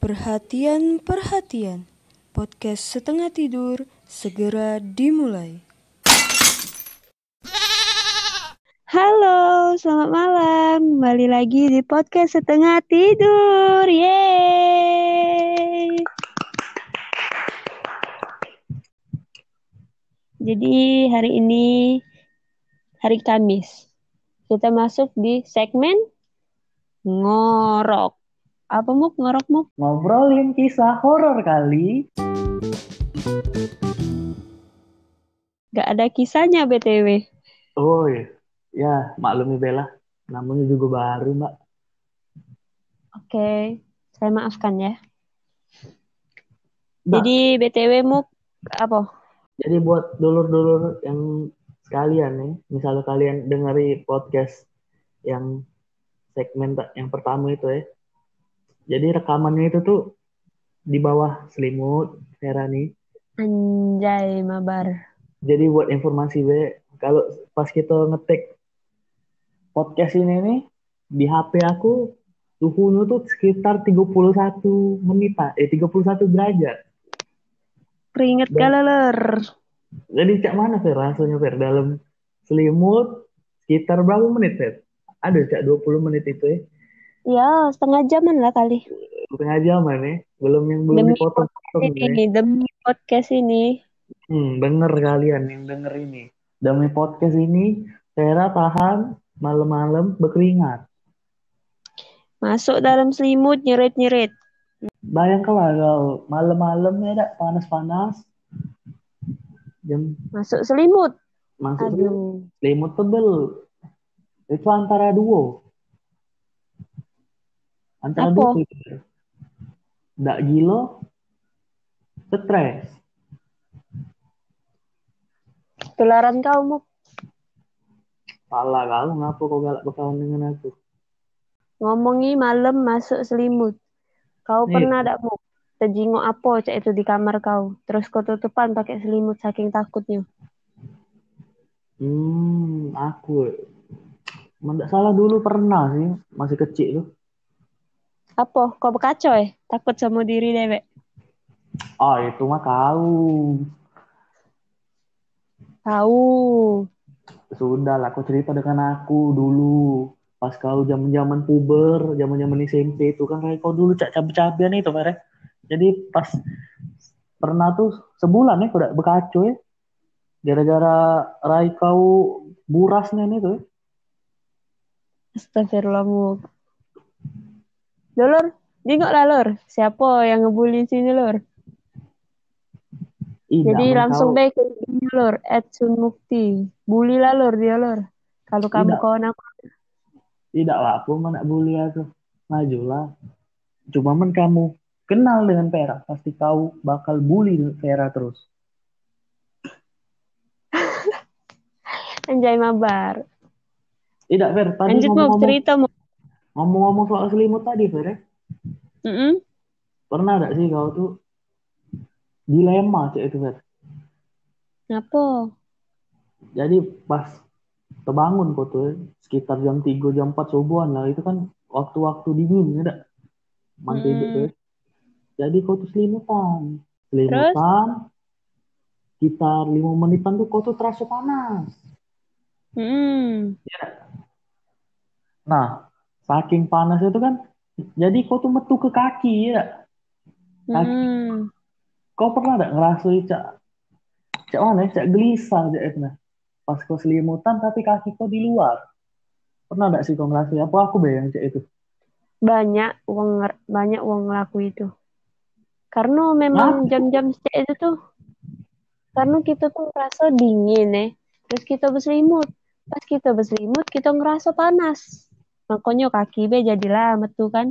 Perhatian, perhatian. Podcast setengah tidur segera dimulai. Halo, selamat malam. Kembali lagi di podcast setengah tidur. Yeay. Jadi hari ini hari Kamis. Kita masuk di segmen ngorok. Apa muk ngorok muk? ngobrolin kisah horor kali. Gak ada kisahnya BTW. Oh iya, ya maklumi Bella, namanya juga baru mbak. Oke, saya maafkan ya. Mbak, Jadi BTW muk apa? jadi buat dulur-dulur yang sekalian nih, misalnya kalian dengeri podcast yang segmen yang pertama itu ya. Jadi rekamannya itu tuh di bawah selimut Vera nih. Anjay mabar. Jadi buat informasi be, kalau pas kita ngetik podcast ini nih di HP aku suhunya tuh sekitar 31 menit, eh 31 derajat. Keringet Dan- galaler. Jadi cak mana Fer rasanya Fer dalam selimut sekitar berapa menit Fer? Ada cak 20 menit itu ya. Ya, setengah jaman lah kali. Setengah jaman ya. Belum yang belum Demi dipotong-potong ya. Ini demi podcast ini. Hmm, denger kalian yang denger ini. Demi podcast ini, Vera tahan malam-malam berkeringat. Masuk dalam selimut nyerit-nyerit. Bayangkanlah kau malam-malam ya dak panas-panas. Jam Masuk selimut. masuk selimut, Aduh. selimut tebel. Itu antara duo. Antara Apa? duo itu. Ndak gila, stres. Tularan kau muk. Pala kau ngapa kau galak berkawan dengan aku? Ngomongi malam masuk selimut. Kau Iya. pernah tak muk? Terjinguk apa cak itu di kamar kau. Terus kau tutupan pakai selimut saking takutnya. Hmm, aku Nggak salah dulu pernah sih, masih kecil tuh. Apa? Kau eh? Takut sama diri dewek. Ah, itu mah kau. Tahu. Sudah lah, aku cerita dengan aku dulu. Pas kau zaman-zaman puber, zaman-zaman SMP itu kan kayak kau dulu cak cabe-cabean itu, Mere. Jadi pas pernah tuh sebulan ya kau udah berkacau ya. Gara-gara rai kau burasnya nih tuh. ya. Astagfirullah muk. Lur, jengok lah lur. Siapa yang ngebully sini? Ih, Jadi langsung kau- baik ke ini lor, Sun Mukti. Bully lah lor dia lor. Kalau kamu Tidak. kawan aku, Tidak lah, aku mah nak bully aku. Majulah. Cuma men kamu kenal dengan Vera, pasti kau bakal bully Vera terus. anjay mabar. Tidak, Ver. Tadi Lanjut mau cerita mau. Ngomong-ngomong soal selimut tadi, Ver. ya. Mm-mm. Pernah gak sih kau tuh dilema cek itu, Ver? Apa? Jadi pas terbangun kau tuh, ya, sekitar jam 3, jam 4 subuhan lah. Itu kan waktu-waktu dingin, ya tak? Mantai Hmm. itu, ya. Jadi kau tuh selimutan. Selimutan, sekitar 5 menitan tuh kau tuh terasa panas. Mm-mm. Nah, saking panasnya itu kan, jadi kau tuh metu ke kaki ya. Kaki. Mm-mm. Kau pernah gak ngerasui cak, cak mana ya, cak gelisah cak itu nah. Pas kau selimutan tapi kaki kau di luar. Pernah gak sih kau ngerasui? Apa aku be yang cak itu? Banyak uang banyak uang ngelaku itu. Karena memang jam-jam stay itu tuh, karena kita tuh ngerasa dingin ya. Terus kita berselimut. Pas kita berselimut, kita ngerasa panas. Makanya kaki be jadilah metu kan.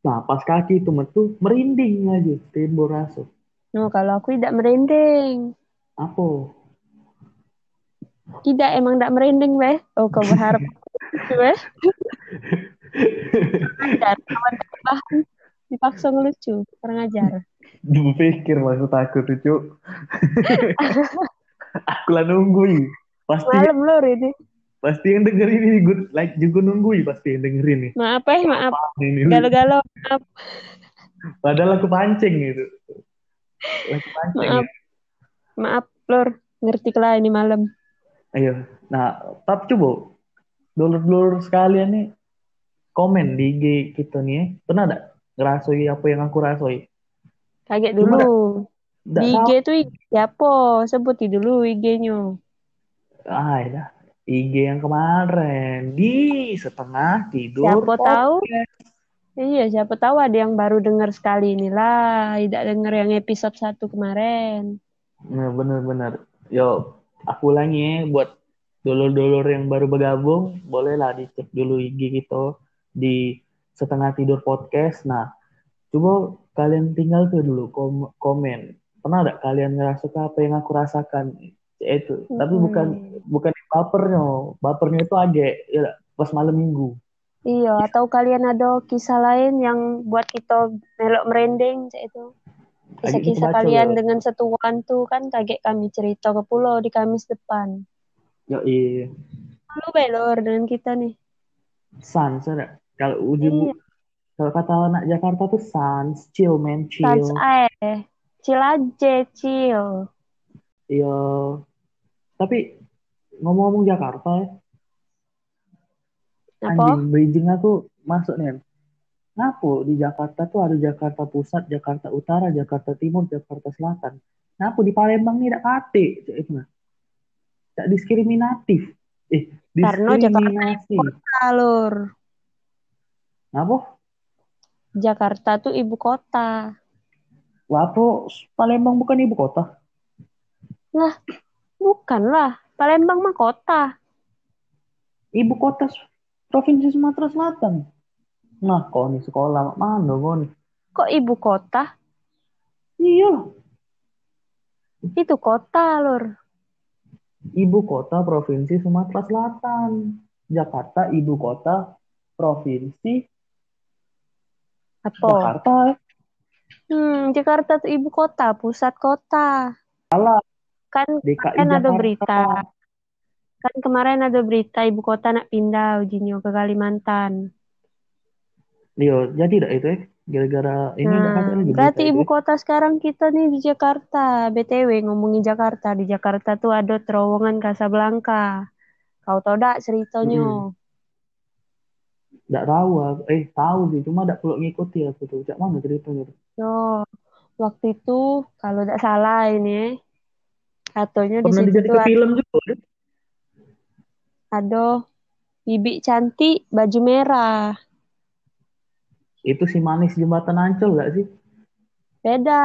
Nah, pas kaki itu metu, merinding aja, timbul rasa. No, kalau aku tidak merinding. Apa? Tidak, emang tidak merinding, Beh. Oh, kau berharap Beh. Ajar, kawan bahan dipaksa ngelucu, kurang ajar. Dipikir maksud aku tuh, Cuk. aku lah nunggu. Pasti Malam lor ini. Pasti yang dengerin ini good like juga nungguin pasti yang dengerin nih. Maaf eh, maaf. Galau-galau, maaf. Padahal aku pancing gitu. Aku pancing. Maaf. ya. Maaf, Lur. Ngerti lah ini malam. Ayo. Nah, tapi coba dulur-dulur sekalian nih komen di IG kita nih. ya. Pernah ada ngerasoi apa yang aku rasoi? Kaget dulu. Di. IG tuh siapa? Sebutin dulu IG-nya. Ah, ya. IG yang kemarin di setengah tidur. Siapa tahu? podcast. Iya, siapa tahu ada yang baru dengar sekali inilah. Tidak dengar yang episode satu kemarin. Nah, bener-bener. Yo, aku ulangi ya buat dulur-dulur yang baru bergabung, bolehlah dicek dulu IG kita di setengah tidur podcast. Nah, coba kalian tinggal tuh dulu kom- komen. Pernah ada kalian ngerasa apa yang aku rasakan? Itu, tapi Hmm. bukan bukan bapernya. Bapernya itu aja ya, pas malam minggu. Iya, atau kalian ada kisah lain yang buat kita melok merendeng cak itu. Kisah-kisah kalian dengan setuan tuh kan kaget kami cerita ke pulau di Kamis depan. Yo, iya. Lu belor dengan kita nih. Sans ada. Kalau ujung Iya, kalau kata anak Jakarta tuh sans, chill man, chill. sans ae. Chill aja, chill. Iya. Tapi ngomong-ngomong Jakarta ya, Apa? anjing bridging aku masuk nih. Ngapu di Jakarta tuh ada Jakarta Pusat, Jakarta Utara, Jakarta Timur, Jakarta Selatan. Ngapu di Palembang nih tidak kate. Tak diskriminatif. Eh, Karena Jakarta diskriminasi. Alur. Ngapa? Jakarta tuh ibu kota. Wapo Palembang bukan ibu kota? Lah, bukan lah. Palembang mah kota. Ibu kota Provinsi Sumatera Selatan. Nah, kau nih sekolah mana nih? Kok ibu kota? Iya, Itu kota, Lur. ibu kota Provinsi Sumatera Selatan. Jakarta ibu kota Provinsi Apa? Jakarta. Hmm, Jakarta tuh ibu kota, pusat kota. Salah, Kan DKI kan ada berita. Kan kemarin ada berita ibu kota nak pindah ujinya ke Kalimantan. Iya, jadi tidak itu ya? Gara-gara ini Nah, lagi berarti ibu itu. kota sekarang kita nih di Jakarta. BTW ngomongin Jakarta, di Jakarta tuh ada terowongan Casablanca. Kau tahu dak ceritanya? Mm-mm. Nggak tahu, aku. eh tahu sih, cuma tidak perlu ngikuti aku tuh. Cak mana ceritanya? Yo, waktu itu kalau tidak salah ini, ya, katanya di situ tuh ke film juga. ada bibi cantik baju merah. Itu si manis jembatan Ancol nggak sih? Beda,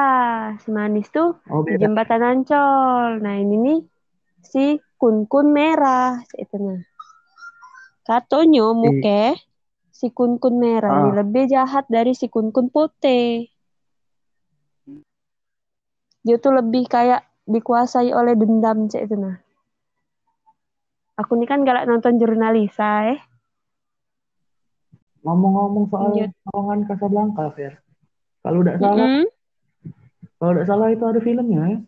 si manis tuh Oh beda. jembatan Ancol. Nah ini nih si kun-kun merah, itu nah. Katanya muke si kun-kun merah ini Ah. lebih jahat dari si kun-kun putih. Dia tuh lebih kayak dikuasai oleh dendam, cek itu nah. Aku nih kan galak nonton jurnalisa, eh. Ngomong-ngomong soal Lanjut. terowongan Casablanca, Fer. Kalau tidak salah, Mm-mm. kalau tidak salah itu ada filmnya ya.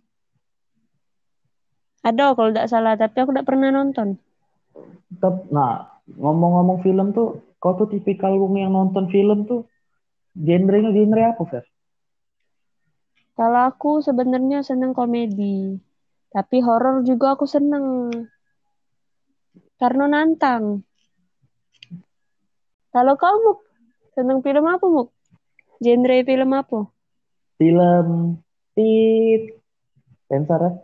Ada kalau tidak salah, tapi aku tidak pernah nonton. Nah, ngomong-ngomong film tuh, kau tuh tipikal wong yang nonton film tuh, genrenya genre apa, Fer? Kalau aku sebenarnya seneng komedi, tapi horor juga aku seneng karena nantang. Kalau kamu seneng film apa, Muk? Genre film apa? Film tit sensor?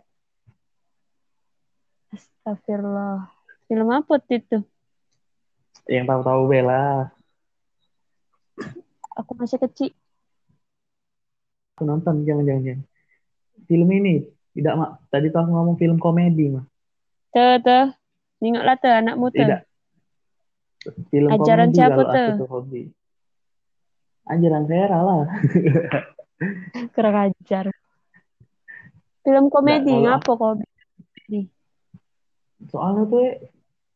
Astagfirullah. Film apa itu? Yang tahu-tahu Bella. Aku masih kecil. Aku nonton, jangan-jangan. jangan. Film ini, tidak, Mak. Tadi tuh aku ngomong film komedi, Mak. Tuh, tuh. Nengoklah tuh anakmu tuh. Tidak. Film Ajaran komedi siapa tuh? tuh hobi. Ajaran Vera lah. Kurang ajar. Film komedi, kalau- ngapa komedi? Soalnya tuh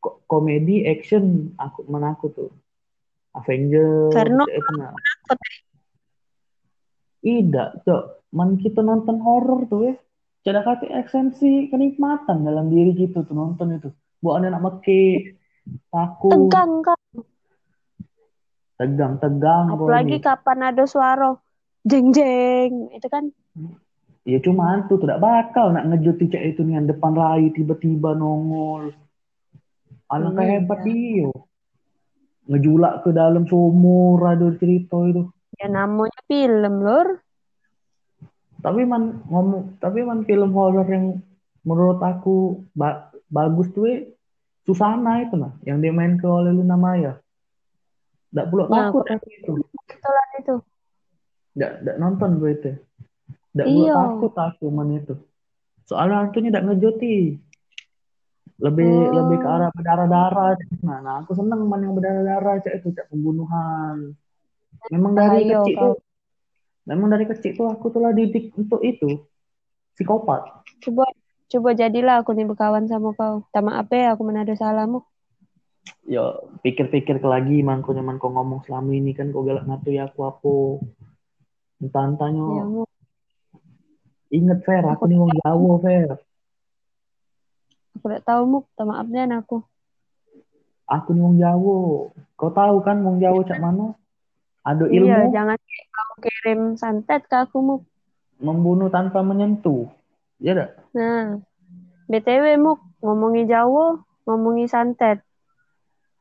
ko- komedi, action, aku mana aku tuh. Avenger, Karena- nah. Tidak, Cok. Man kita nonton horor tuh ya. Cara kata esensi kenikmatan dalam diri kita tuh nonton itu. buat anak meki takut Tegang kan. tegang tegang Apalagi kapan ada suara jeng jeng. Itu kan ya cuma tuh tidak bakal nak ngejuti cek itu nih yang depan rai tiba-tiba nongol alangkah Iya. hebat dia ngejulak ke dalam sumur ada cerita itu ya namanya film lor. tapi man ngomong tapi man film horor yang menurut aku ba- bagus tuh eh, Susana itu nah yang dimainkan oleh Luna Maya tidak perlu Nah, takut aku- itu Betulan itu. tidak tidak nonton gue itu tidak perlu Iya. takut aku man itu soalnya hantunya tidak ngejuti lebih Oh. lebih ke arah berdarah-darah nah, nah aku seneng man yang berdarah-darah cak itu cak pembunuhan memang dari Ayo, kecil kau. tuh memang dari kecil tuh aku telah didik untuk itu psikopat Coba coba jadilah aku nih berkawan sama kau. Tama apa ya aku menada salahmu. ya pikir-pikir ke lagi man kau nyaman kau ngomong selama ini kan kau galak ngatu ya aku apa entah-entahnya Ya, mu. inget Fer aku nih wong Jawa Fer Aku tidak tahu mu. Tama apa aku. aku nih wong Jawa kau tahu kan wong Jawa cak mana ada ilmu Iya, jangan kau kirim santet ke aku mu. membunuh tanpa menyentuh ya dak Nah, BTW mu ngomongi Jawa, ngomongi santet.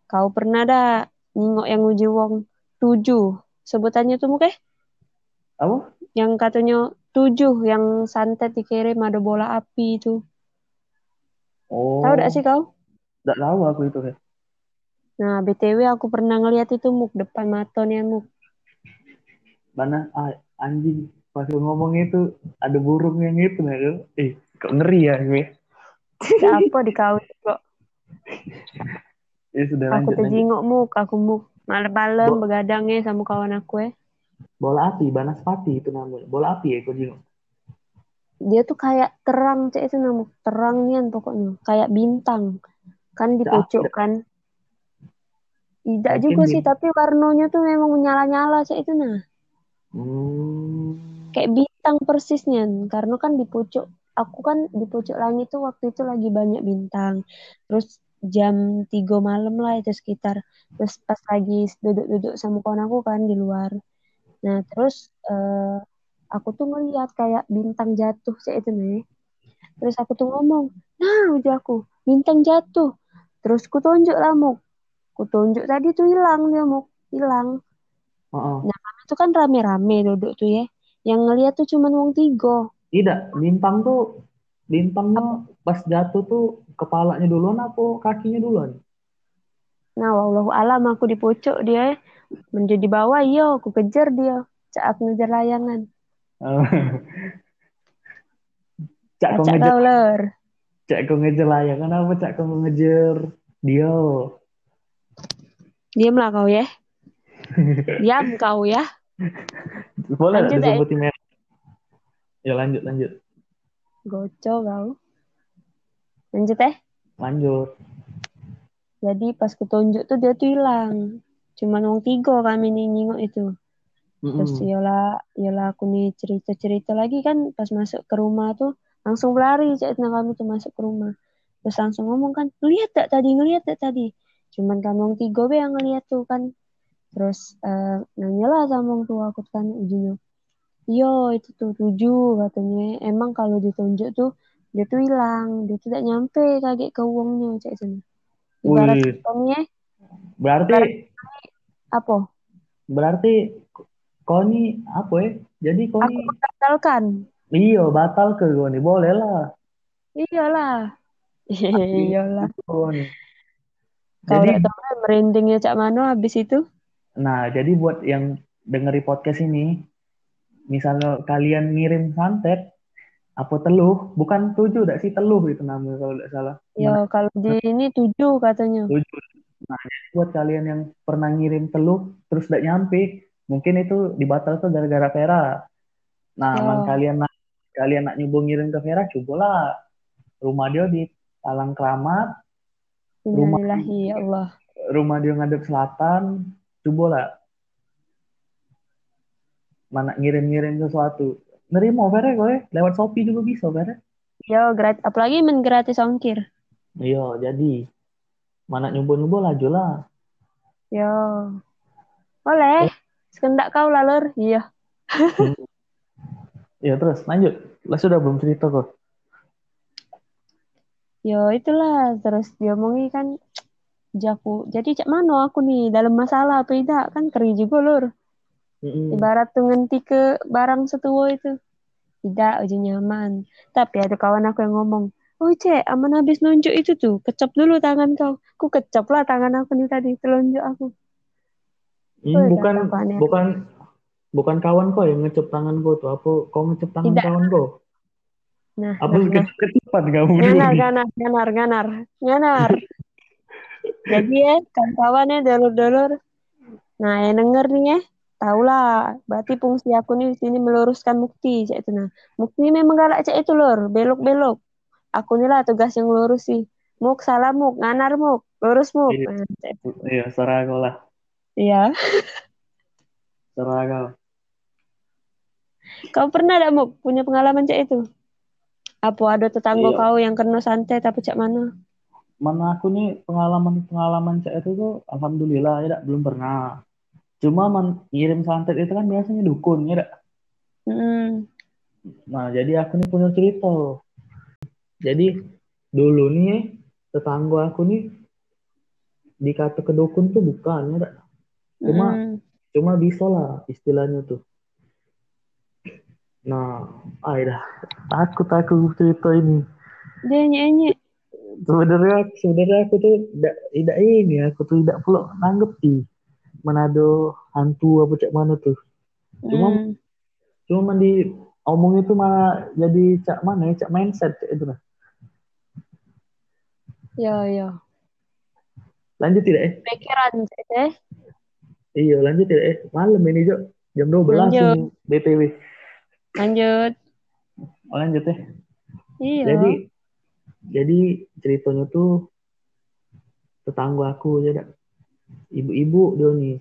Kau pernah dah ningok yang uji wong tujuh sebutannya tuh mukeh apa yang katanya tujuh yang santet dikirim ada bola api itu. oh Tahu gak sih kau? tidak tahu aku itu Nah, BTW aku pernah ngeliat itu muk depan matonya muk. Mana? Ah, anjing. Pas ngomong itu ada burung yang itu nah eh kok ngeri ya gue? Apa di kau kok? ya sudah Aku terjingok muk, aku muk. Malam-malam begadangnya sama kawan aku ya. bola api banaspati itu namanya. Bola api ya kau jenguk Dia tuh kayak terang, cek itu namanya terang nian pokoknya, kayak bintang. Kan di pucuk kan. Tidak juga sih, tapi warnanya tuh memang menyala-nyala cek itu nah. Hmm. Kayak bintang persisnya, karena kan di pucuk aku kan di pucuk langit tuh waktu itu lagi banyak bintang. Terus jam 3 malam lah itu sekitar. Terus pas lagi duduk-duduk sama kawan aku kan di luar. Nah, terus eh, aku tuh ngeliat kayak bintang jatuh cek itu nih. Terus aku tuh ngomong, nah udah aku, bintang jatuh. Terus ku tunjuk lah Muk. Ku tunjuk tadi tuh hilang dia Muk, hilang. Oh, oh. Itu kan rame-rame duduk tuh ya. Yang ngeliat tuh cuma wong tiga. tidak bintang tuh bintangnya pas jatuh tuh kepalanya duluan apa kakinya duluan Nah, wallahu alam aku di pucuk dia menjadi bawah, yo aku kejar dia. Cak aku ngejar layangan. cak kau Acak ngejar ler. cak kau ngejar layangan apa cak kau ngejar dia Diamlah kau ya. Diam kau ya. boleh Lanjut, eh. disebutin merek ya lanjut lanjut Goco kau. Lanjut eh. lanjut Jadi pas kutunjuk tuh dia tuh hilang. Cuman wong tiga kami nih nyingok itu. Terus Mm-mm. yola, yola aku nih cerita-cerita lagi kan pas masuk ke rumah tuh langsung berlari caknya kami tuh masuk ke rumah. Terus langsung ngomong kan, ngeliat tak tadi, ngeliat tak tadi. Cuman wong tiga be yang ngeliat tuh kan. Terus eh nanya lah sama wong tua aku kan ujungnya. Yo itu tuh tujuh katanya. Emang kalau ditunjuk tuh dia tuh hilang, dia tidak nyampe kaget ke uangnya cak itu. Ibarat uangnya berarti apa? berarti kau ini apa ya jadi kau Aku ini batalkan. iya batal ke kau nih boleh lah Iyalah. Iyalah. kau jadi merindingnya Cak Mano habis itu. Nah, jadi buat yang dengeri podcast ini, misalnya kalian ngirim santet, apa teluh, bukan tujuh, dak sih teluh itu namanya kalau tidak salah. Ya kalau di ini tujuh katanya. Tujuh. Nah, jadi buat kalian yang pernah ngirim teluh, terus tidak nyampe, mungkin itu dibatalkan gara-gara Vera. Nah, Ya. man kalian nak kalian nak nyoba ngirim ke Vera, cobalah rumah dia di Talang Keramat, Rumah- ya Allah. rumah dia ngadep selatan, cobalah mana ngirim-ngirim sesuatu. Nerima Vera gue lewat Shopee juga bisa Vera. Ya gratis, apalagi men gratis ongkir. Iya, jadi mana nyoba-nyoba laju lah. Yo. Boleh. Sekendak kau lah, Lur. Iya. Ya terus lanjut. Lah sudah belum cerita kok. Yo, itulah. Terus diomongi kan, jaku. Jadi cak mana aku nih dalam masalah apa tidak? Kan keri juga, Lur. Mm-mm. Ibarat tuh ngenti ke barang setua itu. Tidak, aja nyaman. Tapi ada kawan aku yang ngomong, Oh cek, aman habis nunjuk itu tuh, kecap dulu tangan kau. Ku kecap lah tangan aku nih tadi, telunjuk aku. Hmm, Oh, bukan apaan ya? bukan bukan kawan kau yang ngecep tangan kau tuh. Apa kau ngecep tangan Tidak. kawan kau? Nah, Apa nah, nah. kecepat kamu dulu Nganar, nih? nganar, nganar, Jadi ya, kawan-kawannya dulur-dulur. Nah, yang denger nih ya, tahulah. Berarti fungsi aku nih di sini meluruskan mukti, cak itu nah. Mukti memang galak cak itu lor, belok-belok. Aku nih lah tugas yang ngurusi. Muk, salah muk, nganar muk, lurus muk. Iya. Nah. Iya, serah kau lah. Iya. Serah kau. Kau pernah ada muk punya pengalaman cak itu? Apa ada tetangga Iya. kau yang kena santet tapi cak mana? Mana aku nih pengalaman-pengalaman cek itu tuh alhamdulillah ya dak, belum pernah. Cuma ngirim santet itu kan biasanya dukun ya dak. Hmm. Nah, jadi aku nih punya cerita. Jadi dulu nih tetangga aku nih dikata ke dukun tuh bukan ya dak. Cuma Hmm. cuma bisa lah istilahnya tuh. Nah, ah dah takut aku cerita ini. Dia nyanyi. Sebenarnya sebenarnya aku tuh tidak tidak ini aku tuh tidak pula nanggepi mana ada hantu apa cak mana tuh. Cuma Hmm. cuma di omong itu malah jadi cak mana ya cak mindset cak itu nah. Ya, ya. Lanjut tidak eh? Pikiran cak eh. Iya lanjut tidak eh? Malam ini Jo jam 12 Lanjut. ini BTW. Lanjut. Oh, lanjut ya. Iya. Jadi jadi ceritanya tuh tetangga aku ya dak. Ibu-ibu dia nih.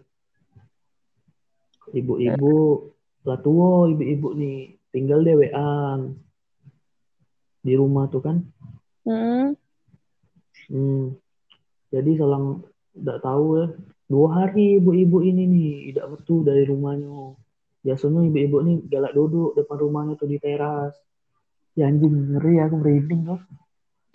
Ibu-ibu lah tua ibu-ibu nih tinggal dewean di rumah tuh kan. Hmm. Hmm. Jadi selang tidak tahu ya dua hari ibu-ibu ini nih tidak betul dari rumahnya. Biasanya ibu-ibu nih galak duduk depan rumahnya tuh di teras. Ya anjing ngeri aku merinding loh.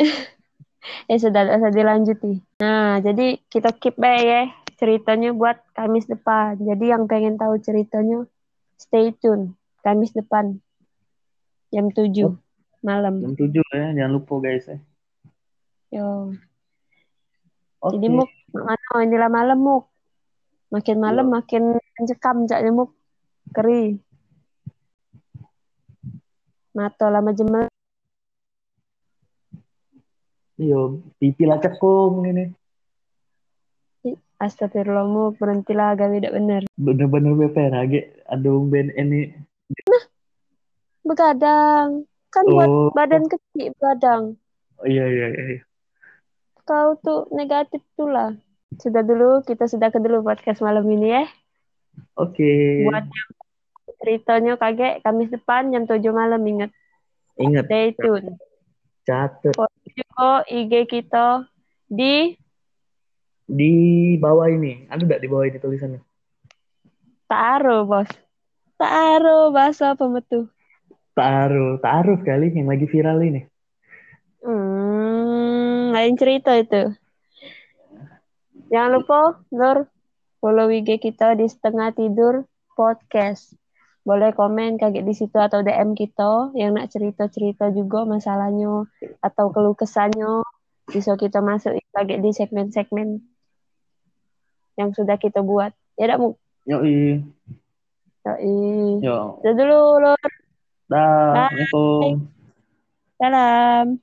Eh sudah sudah dilanjuti. Nah, jadi kita keep back ya ceritanya buat Kamis depan. Jadi yang pengen tahu ceritanya stay tune Kamis depan jam 7 Oh. malam. Jam 7 ya, jangan lupa guys ya. Yo. Oke. Jadi muk mana inilah malam muk. Makin malam Yo. makin mencekam caknya muk. Keri. Mata lama jemel. Iya, pipi lah cekung ini. Astagfirullah muk berhentilah gawe tidak bener. Bener-bener BPR lagi. Aduh, ben ini. Begadang. Kan buat Oh, badan kecil begadang. oh, iya, iya, iya. Kau tuh negatif tuh lah. Sudah dulu, kita sudah ke dulu podcast malam ini ya. Oke. Buat yang ceritanya kaget, Kamis depan jam 7 malam ingat. Ingat, Stay tune. catet. Juga IG kita di Di bawah ini. Ada nggak di bawah ini tulisannya? Taro, bos. Taro, bahasa apa metu? Taruh, taruh kali yang lagi viral ini. Hmm, lain cerita itu. Jangan lupa, Nur, follow IG kita di Setengah Tidur Podcast. Boleh komen kaget di situ atau DM kita yang nak cerita-cerita juga masalahnya atau keluh kesahnya. Bisa kita masuk kaget di segmen-segmen yang sudah kita buat. Ya, dak Muk? Yoi. Yoi. Yo. Dulu, Lur. Dah. Assalamualaikum. Salam.